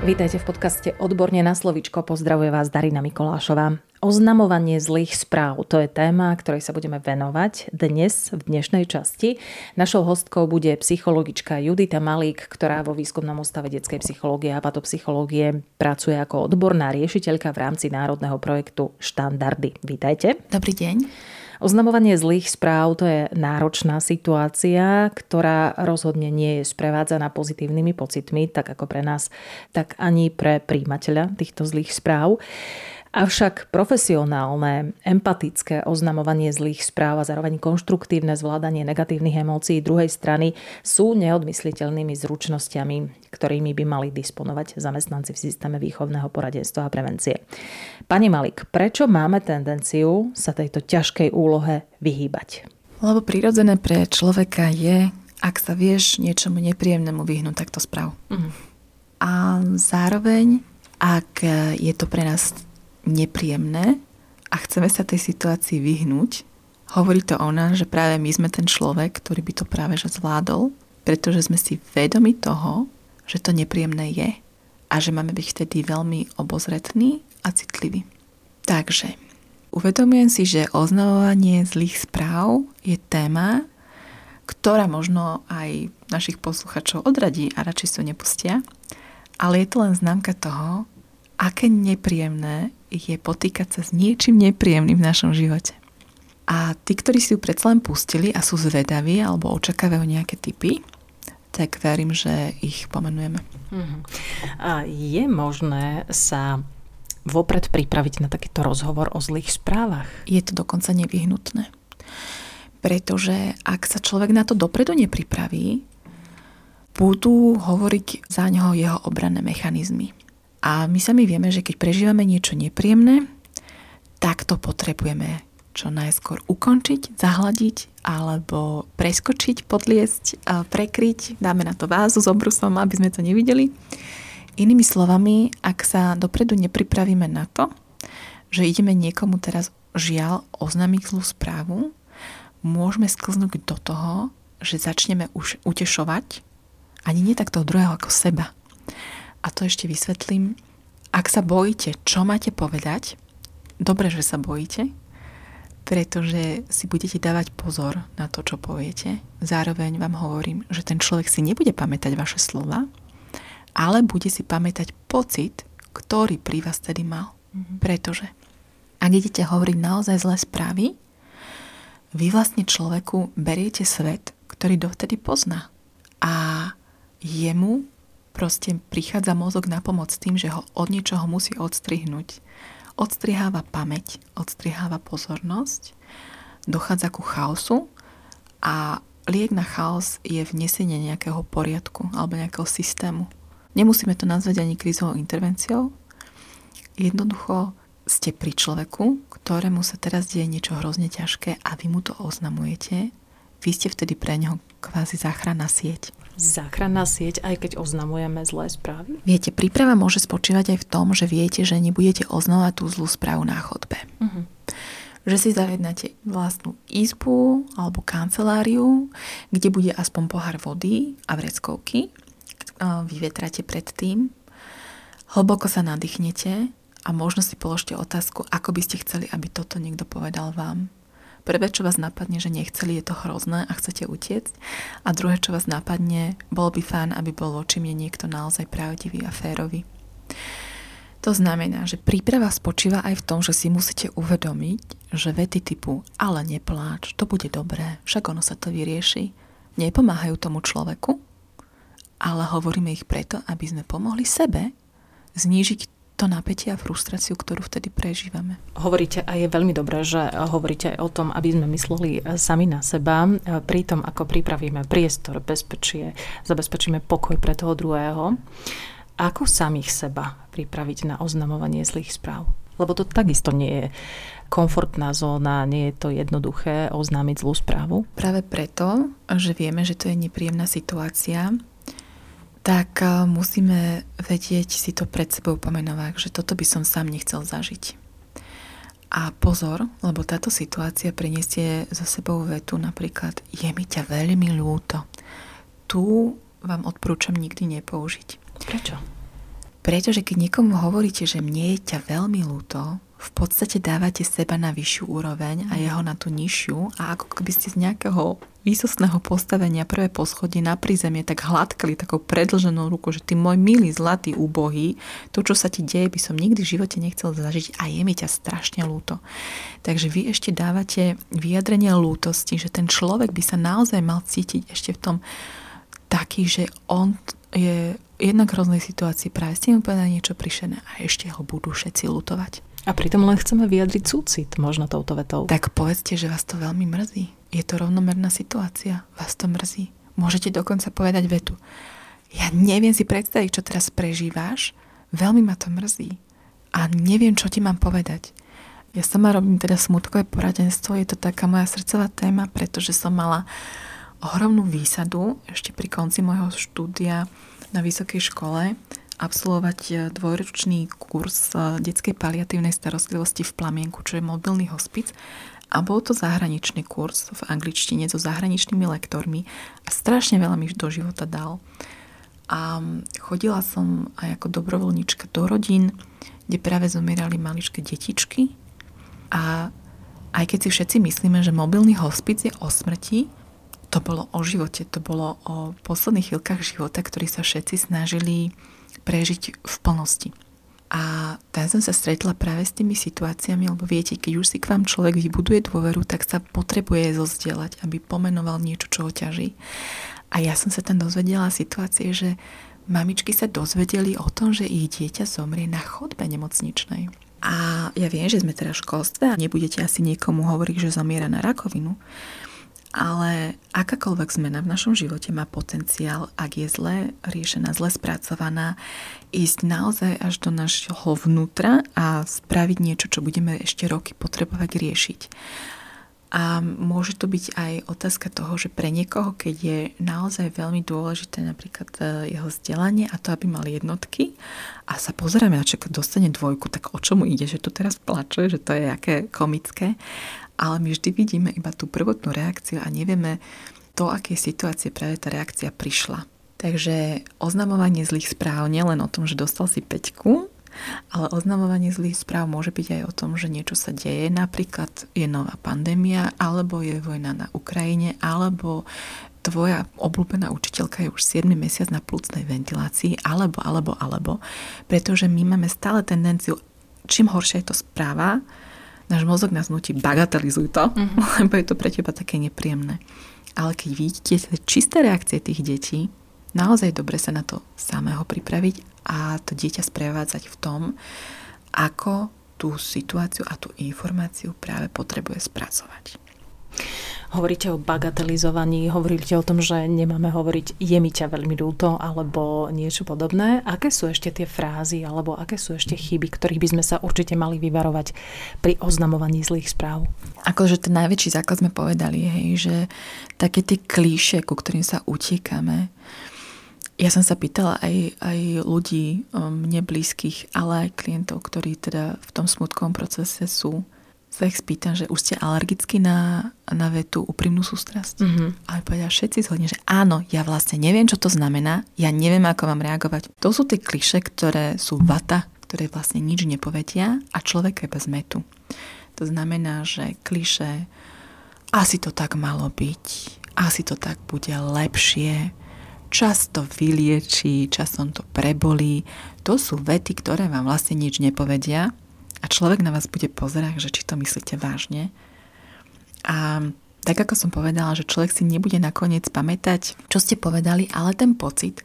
Vítajte v podcaste Odborne na slovičko. Pozdravuje vás Darina Mikolášová. Oznamovanie zlých správ, to je téma, ktorej sa budeme venovať dnes v dnešnej časti. Našou hostkou bude psychologička Judita Malík, ktorá vo výskumnom ústave detskej psychológie a patopsychológie pracuje ako odborná riešiteľka v rámci národného projektu Štandardy. Vítajte. Dobrý deň. Oznamovanie zlých správ to je náročná situácia, ktorá rozhodne nie je sprevádzaná pozitívnymi pocitmi, tak ako pre nás, tak ani pre príjimateľa týchto zlých správ. Avšak profesionálne, empatické oznamovanie zlých správ a zároveň konštruktívne zvládanie negatívnych emócií druhej strany sú neodmysliteľnými zručnosťami, ktorými by mali disponovať zamestnanci v systéme výchovného poradenstva a prevencie. Pani Malik, prečo máme tendenciu sa tejto ťažkej úlohe vyhýbať? Lebo prirodzené pre človeka je, ak sa vieš niečomu nepríjemnému vyhnúť, tak to sprav. Mm. A zároveň, ak je to pre nás nepríjemné a chceme sa tej situácii vyhnúť, hovorí to ona, že práve my sme ten človek, ktorý by to práve že zvládol, pretože sme si vedomi toho, že to nepríjemné je a že máme byť vtedy veľmi obozretní a citliví. Takže uvedomujem si, že oznamovanie zlých správ je téma, ktorá možno aj našich posluchačov odradí a radšej sa nepustia, ale je to len známka toho, aké nepríjemné je potýkať sa s niečím nepríjemným v našom živote. A tí, ktorí si ju predsa len pustili a sú zvedaví alebo očakávajú nejaké typy, tak verím, že ich pomenujeme. Uh-huh. A je možné sa vopred pripraviť na takýto rozhovor o zlých správach? Je to dokonca nevyhnutné. Pretože ak sa človek na to dopredu nepripraví, budú hovoriť za ňoho jeho obranné mechanizmy. A my sami vieme, že keď prežívame niečo nepríjemné, tak to potrebujeme čo najskôr ukončiť, zahladiť alebo preskočiť, podliesť, prekryť. Dáme na to vázu s obrusom, aby sme to nevideli. Inými slovami, ak sa dopredu nepripravíme na to, že ideme niekomu teraz žiaľ oznámiť zlú správu, môžeme sklznúť do toho, že začneme už utešovať ani nie tak toho druhého ako seba, a to ešte vysvetlím. Ak sa bojíte, čo máte povedať, dobre, že sa bojíte, pretože si budete dávať pozor na to, čo poviete. Zároveň vám hovorím, že ten človek si nebude pamätať vaše slova, ale bude si pamätať pocit, ktorý pri vás tedy mal. Mm-hmm. Pretože ak idete hovoriť naozaj zlé správy, vy vlastne človeku beriete svet, ktorý dovtedy pozná. A jemu proste prichádza mozog na pomoc tým, že ho od niečoho musí odstrihnúť. Odstriháva pamäť, odstriháva pozornosť, dochádza ku chaosu a liek na chaos je vnesenie nejakého poriadku alebo nejakého systému. Nemusíme to nazvať ani krízovou intervenciou. Jednoducho ste pri človeku, ktorému sa teraz deje niečo hrozne ťažké a vy mu to oznamujete. Vy ste vtedy pre neho kvázi záchranná sieť záchranná sieť, aj keď oznamujeme zlé správy? Viete, príprava môže spočívať aj v tom, že viete, že nebudete oznávať tú zlú správu na chodbe. Uh-huh. Že si zajednáte vlastnú izbu alebo kanceláriu, kde bude aspoň pohár vody a vreckovky. Vyvetráte predtým. Hlboko sa nadýchnete a možno si položte otázku, ako by ste chceli, aby toto niekto povedal vám Prvé, čo vás napadne, že nechceli, je to hrozné a chcete utiecť. A druhé, čo vás napadne, bol by fajn, aby bol voči mne niekto naozaj pravdivý a férový. To znamená, že príprava spočíva aj v tom, že si musíte uvedomiť, že vety typu ale nepláč, to bude dobré, však ono sa to vyrieši, nepomáhajú tomu človeku, ale hovoríme ich preto, aby sme pomohli sebe znížiť to napätie a frustráciu, ktorú vtedy prežívame. Hovoríte a je veľmi dobré, že hovoríte aj o tom, aby sme mysleli sami na seba, pri tom, ako pripravíme priestor, bezpečie, zabezpečíme pokoj pre toho druhého. Ako samých seba pripraviť na oznamovanie zlých správ? Lebo to takisto nie je komfortná zóna, nie je to jednoduché oznámiť zlú správu. Práve preto, že vieme, že to je nepríjemná situácia, tak eh, musíme vedieť si to pred sebou pomenovať, že toto by som sám nechcel zažiť. A pozor, lebo táto situácia prinesie za sebou vetu napríklad je mi ťa veľmi ľúto. Tu vám odporúčam nikdy nepoužiť. Prečo? Pretože keď niekomu hovoríte, že mne je ťa veľmi ľúto, v podstate dávate seba na vyššiu úroveň a jeho na tú nižšiu a ako keby ste z nejakého výsostného postavenia prvé poschodie na prízemie tak hladkali takou predlženou rukou, že ty môj milý, zlatý, úbohý, to, čo sa ti deje, by som nikdy v živote nechcel zažiť a je mi ťa strašne ľúto. Takže vy ešte dávate vyjadrenie lútosti, že ten človek by sa naozaj mal cítiť ešte v tom taký, že on je jednak v hroznej situácii práve ste mu povedali niečo prišené a ešte ho budú všetci lutovať. A pritom len chceme vyjadriť súcit možno touto vetou. Tak povedzte, že vás to veľmi mrzí. Je to rovnomerná situácia. Vás to mrzí. Môžete dokonca povedať vetu. Ja neviem si predstaviť, čo teraz prežíváš. Veľmi ma to mrzí. A neviem, čo ti mám povedať. Ja sama robím teda smutkové poradenstvo. Je to taká moja srdcová téma, pretože som mala ohromnú výsadu ešte pri konci môjho štúdia na vysokej škole absolvovať e, dvojročný kurz e, detskej paliatívnej starostlivosti v Plamienku, čo je mobilný hospic. A bol to zahraničný kurz v angličtine so zahraničnými lektormi a strašne veľa mi do života dal. A chodila som aj ako dobrovoľnička do rodín, kde práve zomierali maličké detičky. A aj keď si všetci myslíme, že mobilný hospic je o smrti, to bolo o živote, to bolo o posledných chvíľkach života, ktorí sa všetci snažili prežiť v plnosti. A tam som sa stretla práve s tými situáciami, lebo viete, keď už si k vám človek vybuduje dôveru, tak sa potrebuje zozdielať, aby pomenoval niečo, čo ho ťaží. A ja som sa tam dozvedela situácie, že mamičky sa dozvedeli o tom, že ich dieťa zomrie na chodbe nemocničnej. A ja viem, že sme teda v školstve a nebudete asi niekomu hovoriť, že zomiera na rakovinu, ale akákoľvek zmena v našom živote má potenciál, ak je zle riešená, zle spracovaná, ísť naozaj až do našho vnútra a spraviť niečo, čo budeme ešte roky potrebovať riešiť. A môže to byť aj otázka toho, že pre niekoho, keď je naozaj veľmi dôležité napríklad e, jeho vzdelanie a to, aby mal jednotky a sa pozeráme na čo dostane dvojku, tak o čomu ide, že tu teraz plače, že to je aké komické ale my vždy vidíme iba tú prvotnú reakciu a nevieme to, aké situácie práve tá reakcia prišla. Takže oznamovanie zlých správ nie len o tom, že dostal si peťku, ale oznamovanie zlých správ môže byť aj o tom, že niečo sa deje, napríklad je nová pandémia, alebo je vojna na Ukrajine, alebo tvoja obľúbená učiteľka je už 7 mesiac na plúcnej ventilácii, alebo, alebo, alebo. Pretože my máme stále tendenciu, čím horšia je to správa, náš mozog nás nutí bagatelizuj to, mm-hmm. lebo je to pre teba také nepríjemné. Ale keď vidíte čisté reakcie tých detí, naozaj dobre sa na to samého pripraviť a to dieťa sprevádzať v tom, ako tú situáciu a tú informáciu práve potrebuje spracovať. Hovoríte o bagatelizovaní, hovoríte o tom, že nemáme hovoriť je mi ťa veľmi ľúto alebo niečo podobné. Aké sú ešte tie frázy alebo aké sú ešte chyby, ktorých by sme sa určite mali vyvarovať pri oznamovaní zlých správ? Akože ten najväčší základ sme povedali, hej, že také tie klíše, ku ktorým sa utiekame, ja som sa pýtala aj, aj ľudí um, mne blízkych, ale aj klientov, ktorí teda v tom smutkovom procese sú sa ich spýtam, že už ste alergicky na, na vetu úprimnú sústrasť. Mm-hmm. Ale povedia všetci zhodne, že áno, ja vlastne neviem, čo to znamená, ja neviem, ako mám reagovať. To sú tie kliše, ktoré sú vata, ktoré vlastne nič nepovedia a človek je bez metu. To znamená, že kliše asi to tak malo byť, asi to tak bude lepšie, často vylieči, časom to prebolí. To sú vety, ktoré vám vlastne nič nepovedia a človek na vás bude pozerať, že či to myslíte vážne. A tak ako som povedala, že človek si nebude nakoniec pamätať, čo ste povedali, ale ten pocit,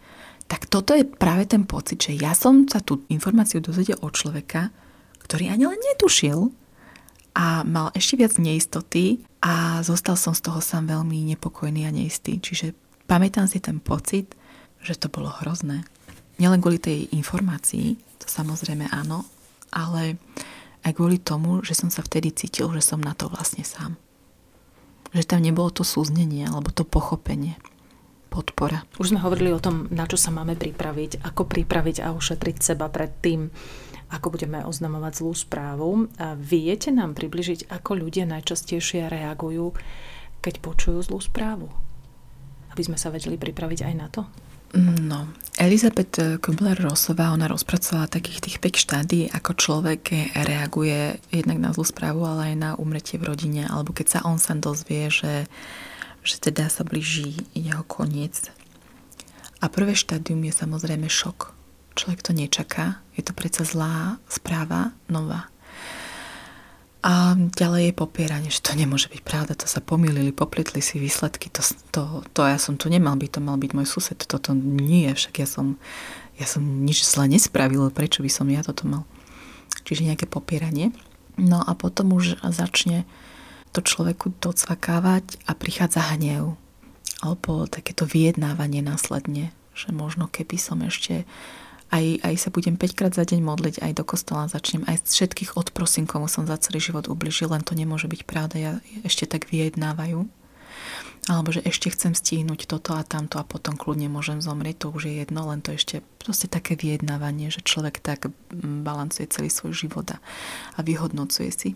tak toto je práve ten pocit, že ja som sa tú informáciu dozvedel od človeka, ktorý ani len netušil a mal ešte viac neistoty a zostal som z toho sám veľmi nepokojný a neistý. Čiže pamätám si ten pocit, že to bolo hrozné. Nielen kvôli tej informácii, to samozrejme áno, ale aj kvôli tomu, že som sa vtedy cítil, že som na to vlastne sám. Že tam nebolo to súznenie alebo to pochopenie. podpora. Už sme hovorili o tom, na čo sa máme pripraviť, ako pripraviť a ušetriť seba pred tým, ako budeme oznamovať zlú správu. A viete nám približiť, ako ľudia najčastejšie reagujú, keď počujú zlú správu? Aby sme sa vedeli pripraviť aj na to? No, Elizabeth Kubler-Rossová, ona rozpracovala takých tých 5 štádí, ako človek reaguje jednak na zlú správu, ale aj na umretie v rodine, alebo keď sa on sám dozvie, že, že teda sa blíži jeho koniec. A prvé štádium je samozrejme šok. Človek to nečaká, je to predsa zlá správa, nová. A ďalej je popieranie, že to nemôže byť pravda, to sa pomýlili, popletli si výsledky, to, to, to ja som tu nemal byť, to mal byť môj sused, toto nie, však ja som, ja som nič zle nespravil, prečo by som ja toto mal. Čiže nejaké popieranie. No a potom už začne to človeku docvakávať a prichádza hnev. Alebo takéto vyjednávanie následne, že možno keby som ešte aj, aj sa budem 5 krát za deň modliť, aj do kostola začnem, aj všetkých odprosím, komu som za celý život ubližil, len to nemôže byť pravda, ja ešte tak vyjednávajú. Alebo že ešte chcem stihnúť toto a tamto a potom kľudne môžem zomrieť, to už je jedno, len to ešte proste také vyjednávanie, že človek tak balancuje celý svoj život a, a vyhodnocuje si.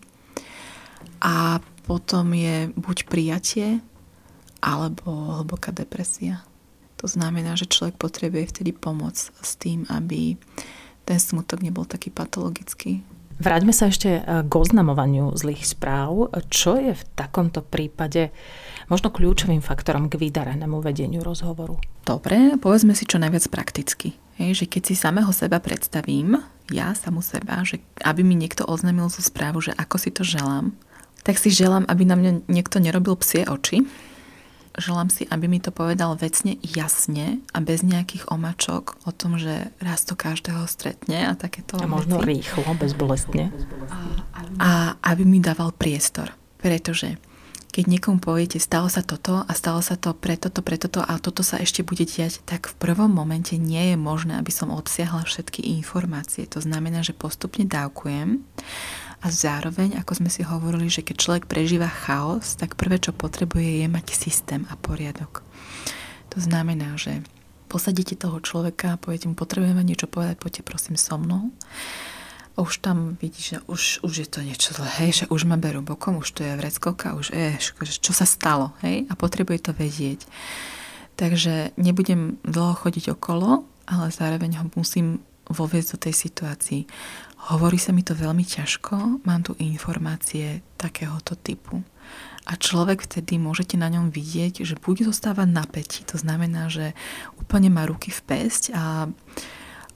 A potom je buď prijatie, alebo hlboká depresia. To znamená, že človek potrebuje vtedy pomoc s tým, aby ten smutok nebol taký patologický. Vráťme sa ešte e, k oznamovaniu zlých správ. Čo je v takomto prípade možno kľúčovým faktorom k vydarenému vedeniu rozhovoru? Dobre, povedzme si čo najviac prakticky. Hej, že keď si samého seba predstavím, ja samu seba, že aby mi niekto oznámil zo správu, že ako si to želám, tak si želám, aby na mňa niekto nerobil psie oči, želám si, aby mi to povedal vecne, jasne a bez nejakých omačok o tom, že raz to každého stretne a takéto A možno veci. rýchlo, bezbolestne. A, a aby mi dával priestor. Pretože keď niekomu poviete, stalo sa toto a stalo sa to pre toto, pre toto a toto sa ešte bude diať, tak v prvom momente nie je možné, aby som obsiahla všetky informácie. To znamená, že postupne dávkujem a zároveň, ako sme si hovorili, že keď človek prežíva chaos, tak prvé, čo potrebuje, je mať systém a poriadok. To znamená, že posadíte toho človeka a poviete mu, potrebujeme niečo povedať, poďte prosím so mnou. A už tam vidíš, že už, už je to niečo zlé, hej, že už ma berú bokom, už to je vreckovka, už je, čo sa stalo, hej, a potrebuje to vedieť. Takže nebudem dlho chodiť okolo, ale zároveň ho musím voviesť do tej situácii. Hovorí sa mi to veľmi ťažko, mám tu informácie takéhoto typu. A človek vtedy môžete na ňom vidieť, že buď zostáva na peti, to znamená, že úplne má ruky v pesť a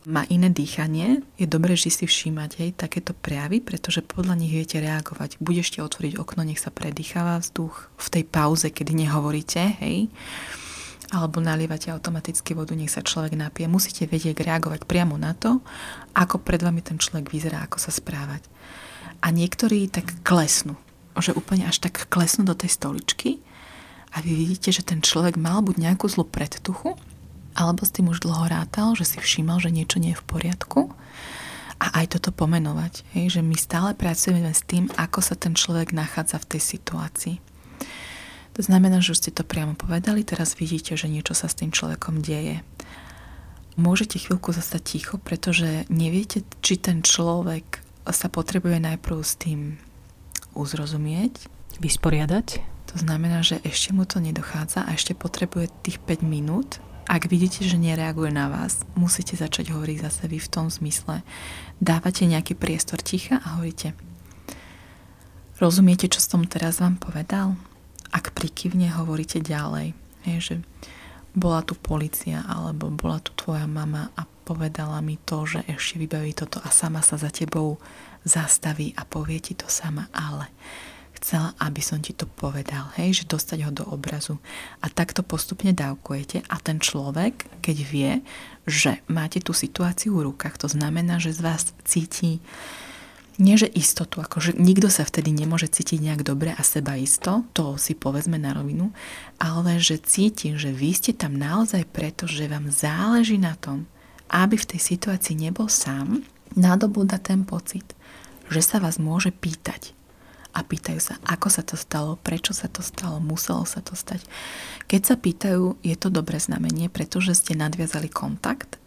má iné dýchanie, je dobré že si všímať hej, takéto prejavy, pretože podľa nich viete reagovať. Budete otvoriť okno, nech sa predýcháva vzduch v tej pauze, kedy nehovoríte, hej alebo nalievate automaticky vodu, nech sa človek napije. Musíte vedieť reagovať priamo na to, ako pred vami ten človek vyzerá, ako sa správať. A niektorí tak klesnú, že úplne až tak klesnú do tej stoličky a vy vidíte, že ten človek mal buď nejakú zlú predtuchu, alebo s tým už dlho rátal, že si všímal, že niečo nie je v poriadku a aj toto pomenovať. Hej, že my stále pracujeme s tým, ako sa ten človek nachádza v tej situácii. To znamená, že už ste to priamo povedali, teraz vidíte, že niečo sa s tým človekom deje. Môžete chvíľku zastať ticho, pretože neviete, či ten človek sa potrebuje najprv s tým uzrozumieť. Vysporiadať. To znamená, že ešte mu to nedochádza a ešte potrebuje tých 5 minút. Ak vidíte, že nereaguje na vás, musíte začať hovoriť zase vy v tom zmysle. Dávate nejaký priestor ticha a hovoríte Rozumiete, čo som teraz vám povedal? Ak prikyvne hovoríte ďalej, hej, že bola tu policia alebo bola tu tvoja mama a povedala mi to, že ešte vybaví toto a sama sa za tebou zastaví a povie ti to sama, ale chcela, aby som ti to povedal, hej, že dostať ho do obrazu. A takto postupne dávkujete a ten človek, keď vie, že máte tú situáciu v rukách, to znamená, že z vás cíti nie že istotu, akože nikto sa vtedy nemôže cítiť nejak dobre a seba isto, to si povedzme na rovinu, ale že cíti, že vy ste tam naozaj preto, že vám záleží na tom, aby v tej situácii nebol sám, nadobúda ten pocit, že sa vás môže pýtať a pýtajú sa, ako sa to stalo, prečo sa to stalo, muselo sa to stať. Keď sa pýtajú, je to dobré znamenie, pretože ste nadviazali kontakt.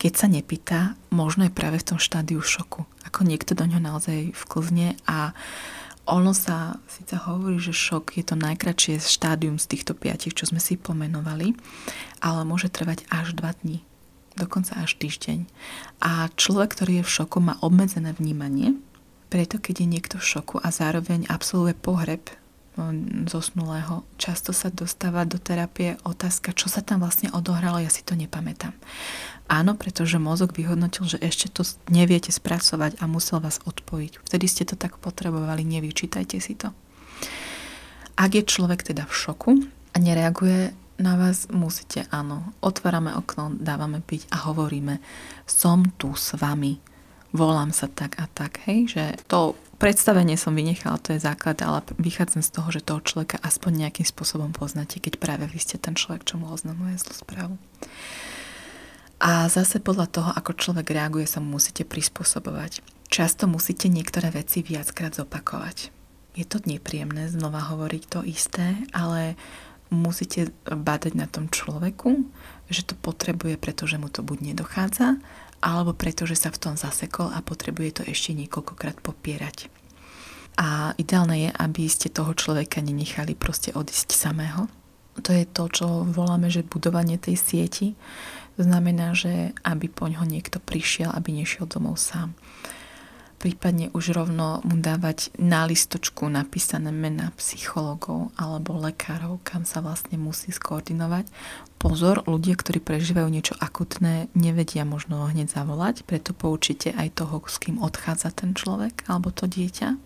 Keď sa nepýta, možno je práve v tom štádiu šoku. Ako niekto do ňoho naozaj vklzne a ono sa síce hovorí, že šok je to najkračšie štádium z týchto piatich, čo sme si pomenovali, ale môže trvať až dva dní, dokonca až týždeň. A človek, ktorý je v šoku, má obmedzené vnímanie, preto keď je niekto v šoku a zároveň absolvuje pohreb zosnulého, často sa dostáva do terapie otázka, čo sa tam vlastne odohralo, ja si to nepamätám. Áno, pretože mozog vyhodnotil, že ešte to neviete spracovať a musel vás odpojiť. Vtedy ste to tak potrebovali, nevyčítajte si to. Ak je človek teda v šoku a nereaguje na vás, musíte áno, otvárame okno, dávame piť a hovoríme, som tu s vami, volám sa tak a tak, hej, že to predstavenie som vynechala, to je základ, ale vychádzam z toho, že toho človeka aspoň nejakým spôsobom poznáte, keď práve vy ste ten človek, čo mu oznamuje zlú správu. A zase podľa toho, ako človek reaguje, sa mu musíte prispôsobovať. Často musíte niektoré veci viackrát zopakovať. Je to nepríjemné znova hovoriť to isté, ale musíte badať na tom človeku, že to potrebuje, pretože mu to buď nedochádza, alebo preto, že sa v tom zasekol a potrebuje to ešte niekoľkokrát popierať. A ideálne je, aby ste toho človeka nenechali proste odísť samého. To je to, čo voláme, že budovanie tej sieti. To znamená, že aby po ňo niekto prišiel, aby nešiel domov sám prípadne už rovno mu dávať na listočku napísané mená psychologov alebo lekárov, kam sa vlastne musí skoordinovať. Pozor, ľudia, ktorí prežívajú niečo akutné, nevedia možno hneď zavolať, preto poučite aj toho, s kým odchádza ten človek alebo to dieťa,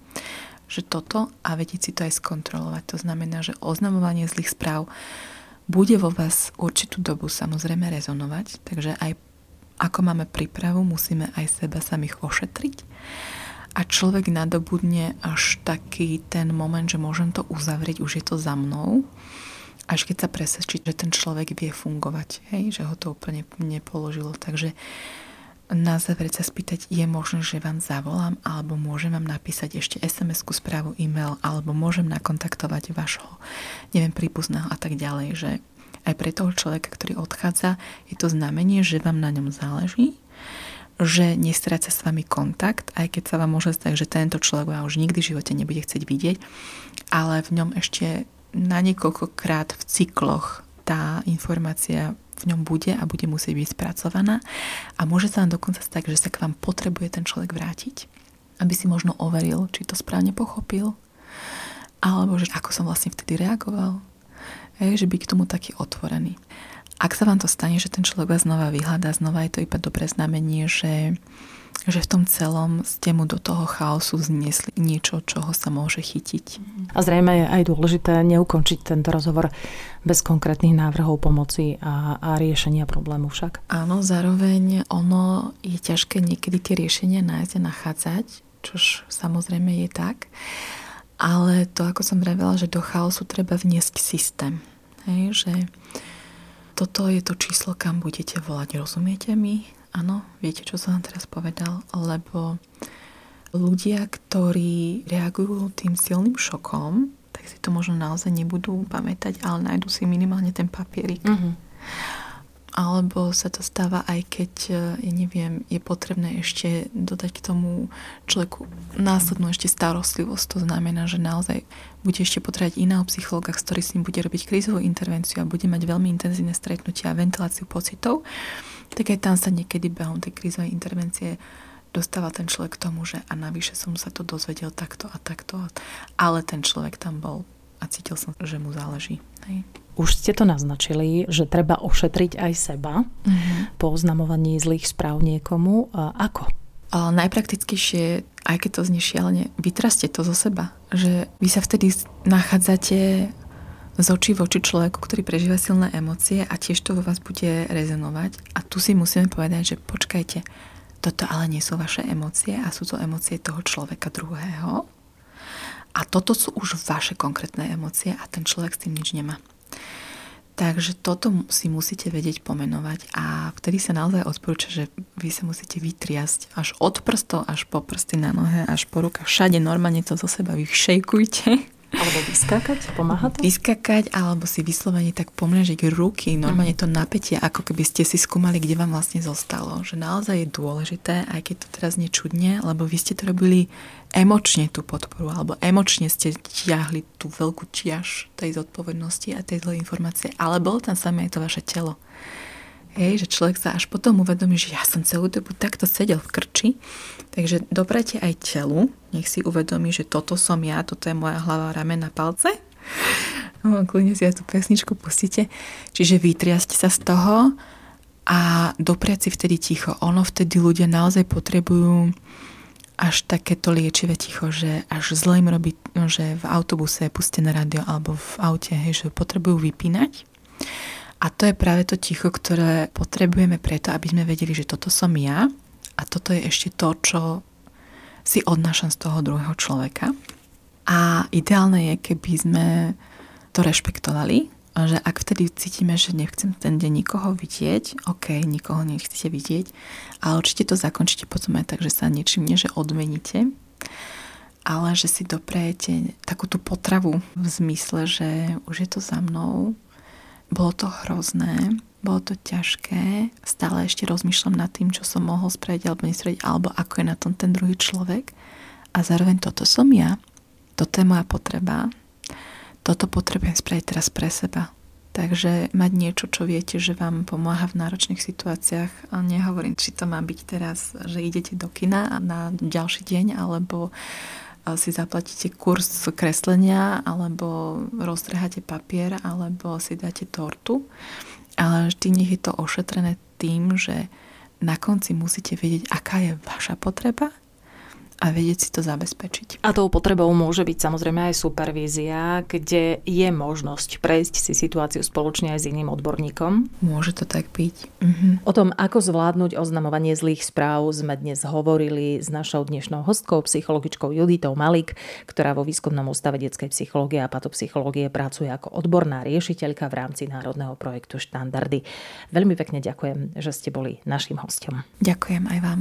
že toto a vedieť si to aj skontrolovať. To znamená, že oznamovanie zlých správ bude vo vás určitú dobu samozrejme rezonovať, takže aj ako máme prípravu, musíme aj seba samých ošetriť. A človek nadobudne až taký ten moment, že môžem to uzavrieť, už je to za mnou. Až keď sa presvedčí, že ten človek vie fungovať, hej, že ho to úplne nepoložilo. Takže na záver sa spýtať, je možné, že vám zavolám, alebo môžem vám napísať ešte SMS-ku, správu, e-mail, alebo môžem nakontaktovať vašho, neviem, príbuzného a tak ďalej, že aj pre toho človeka, ktorý odchádza, je to znamenie, že vám na ňom záleží, že nestráca s vami kontakt, aj keď sa vám môže zdať, že tento človek vám už nikdy v živote nebude chcieť vidieť, ale v ňom ešte na niekoľkokrát v cykloch tá informácia v ňom bude a bude musieť byť spracovaná. A môže sa vám dokonca stať, že sa k vám potrebuje ten človek vrátiť, aby si možno overil, či to správne pochopil, alebo že ako som vlastne vtedy reagoval, Hej, že byť k tomu taký otvorený. Ak sa vám to stane, že ten človek vás znova vyhľadá, znova je to iba dobré znamenie, že, že v tom celom ste mu do toho chaosu zniesli niečo, čoho sa môže chytiť. A zrejme je aj dôležité neukončiť tento rozhovor bez konkrétnych návrhov pomoci a, a riešenia problému však. Áno, zároveň ono je ťažké niekedy tie riešenia nájsť a nachádzať, čož samozrejme je tak. Ale to, ako som vravela, že do chaosu treba vniesť systém. Hej, že toto je to číslo, kam budete volať. Rozumiete mi? Áno, viete, čo som vám teraz povedal? Lebo ľudia, ktorí reagujú tým silným šokom, tak si to možno naozaj nebudú pamätať, ale nájdu si minimálne ten papierik. Uh-huh alebo sa to stáva aj keď, e, ja neviem, je potrebné ešte dodať k tomu človeku následnú ešte starostlivosť. To znamená, že naozaj bude ešte potrebať iného psychologa, s ktorý s ním bude robiť krízovú intervenciu a bude mať veľmi intenzívne stretnutia a ventiláciu pocitov, tak aj tam sa niekedy behom tej krízovej intervencie dostáva ten človek k tomu, že a navyše som sa to dozvedel takto a takto, ale ten človek tam bol a cítil som, že mu záleží. Hej. Už ste to naznačili, že treba ošetriť aj seba mm-hmm. po oznamovaní zlých správ niekomu. A ako? A najpraktickejšie, aj keď to znie šialene, vytraste to zo seba. Že vy sa vtedy nachádzate z očí v oči človeku, ktorý prežíva silné emócie a tiež to vo vás bude rezonovať. A tu si musíme povedať, že počkajte, toto ale nie sú vaše emócie a sú to emócie toho človeka druhého. A toto sú už vaše konkrétne emócie a ten človek s tým nič nemá. Takže toto si musíte vedieť pomenovať a vtedy sa naozaj odporúča, že vy sa musíte vytriasť až od prstov, až po prsty na nohe, až po rukách. Všade normálne to zo seba vyšejkujte alebo vyskakať? Pomáha to? Vyskakať, alebo si vyslovene tak pomnežiť ruky, normálne to napätie, ako keby ste si skúmali, kde vám vlastne zostalo. Že naozaj je dôležité, aj keď to teraz nečudne, lebo vy ste to robili emočne tú podporu, alebo emočne ste ťahli tú veľkú čiaž tej zodpovednosti a tej zlej informácie, ale bolo tam samé aj to vaše telo. Hej, že človek sa až potom uvedomí, že ja som celú dobu takto sedel v krči. Takže doprate aj telu, nech si uvedomí, že toto som ja, toto je moja hlava, ramena, palce. No, kľudne si aj tú pesničku pustíte. Čiže vytriasť sa z toho a dopriať si vtedy ticho. Ono vtedy ľudia naozaj potrebujú až takéto liečivé ticho, že až zle im robí, že v autobuse je pustené rádio alebo v aute, hej, že potrebujú vypínať a to je práve to ticho, ktoré potrebujeme preto, aby sme vedeli, že toto som ja a toto je ešte to, čo si odnášam z toho druhého človeka. A ideálne je, keby sme to rešpektovali, že ak vtedy cítime, že nechcem ten deň nikoho vidieť, ok, nikoho nechcete vidieť, ale určite to zakončíte potom aj tak, že sa niečím nie, že odmeníte, ale že si doprejete takú tú potravu v zmysle, že už je to za mnou, bolo to hrozné, bolo to ťažké, stále ešte rozmýšľam nad tým, čo som mohol spraviť alebo nespraviť, alebo ako je na tom ten druhý človek. A zároveň toto som ja, toto je moja potreba, toto potrebujem spraviť teraz pre seba. Takže mať niečo, čo viete, že vám pomáha v náročných situáciách. A nehovorím, či to má byť teraz, že idete do kina na ďalší deň, alebo si zaplatíte kurz kreslenia alebo roztrháte papier alebo si dáte tortu. Ale vždy nech je to ošetrené tým, že na konci musíte vedieť, aká je vaša potreba a vedieť si to zabezpečiť. A tou potrebou môže byť samozrejme aj supervízia, kde je možnosť prejsť si situáciu spoločne aj s iným odborníkom. Môže to tak byť. Mhm. O tom, ako zvládnuť oznamovanie zlých správ, sme dnes hovorili s našou dnešnou hostkou, psychologičkou Juditou Malik, ktorá vo výskumnom ústave detskej psychológie a patopsychológie pracuje ako odborná riešiteľka v rámci národného projektu Štandardy. Veľmi pekne ďakujem, že ste boli našim hostom. Ďakujem aj vám.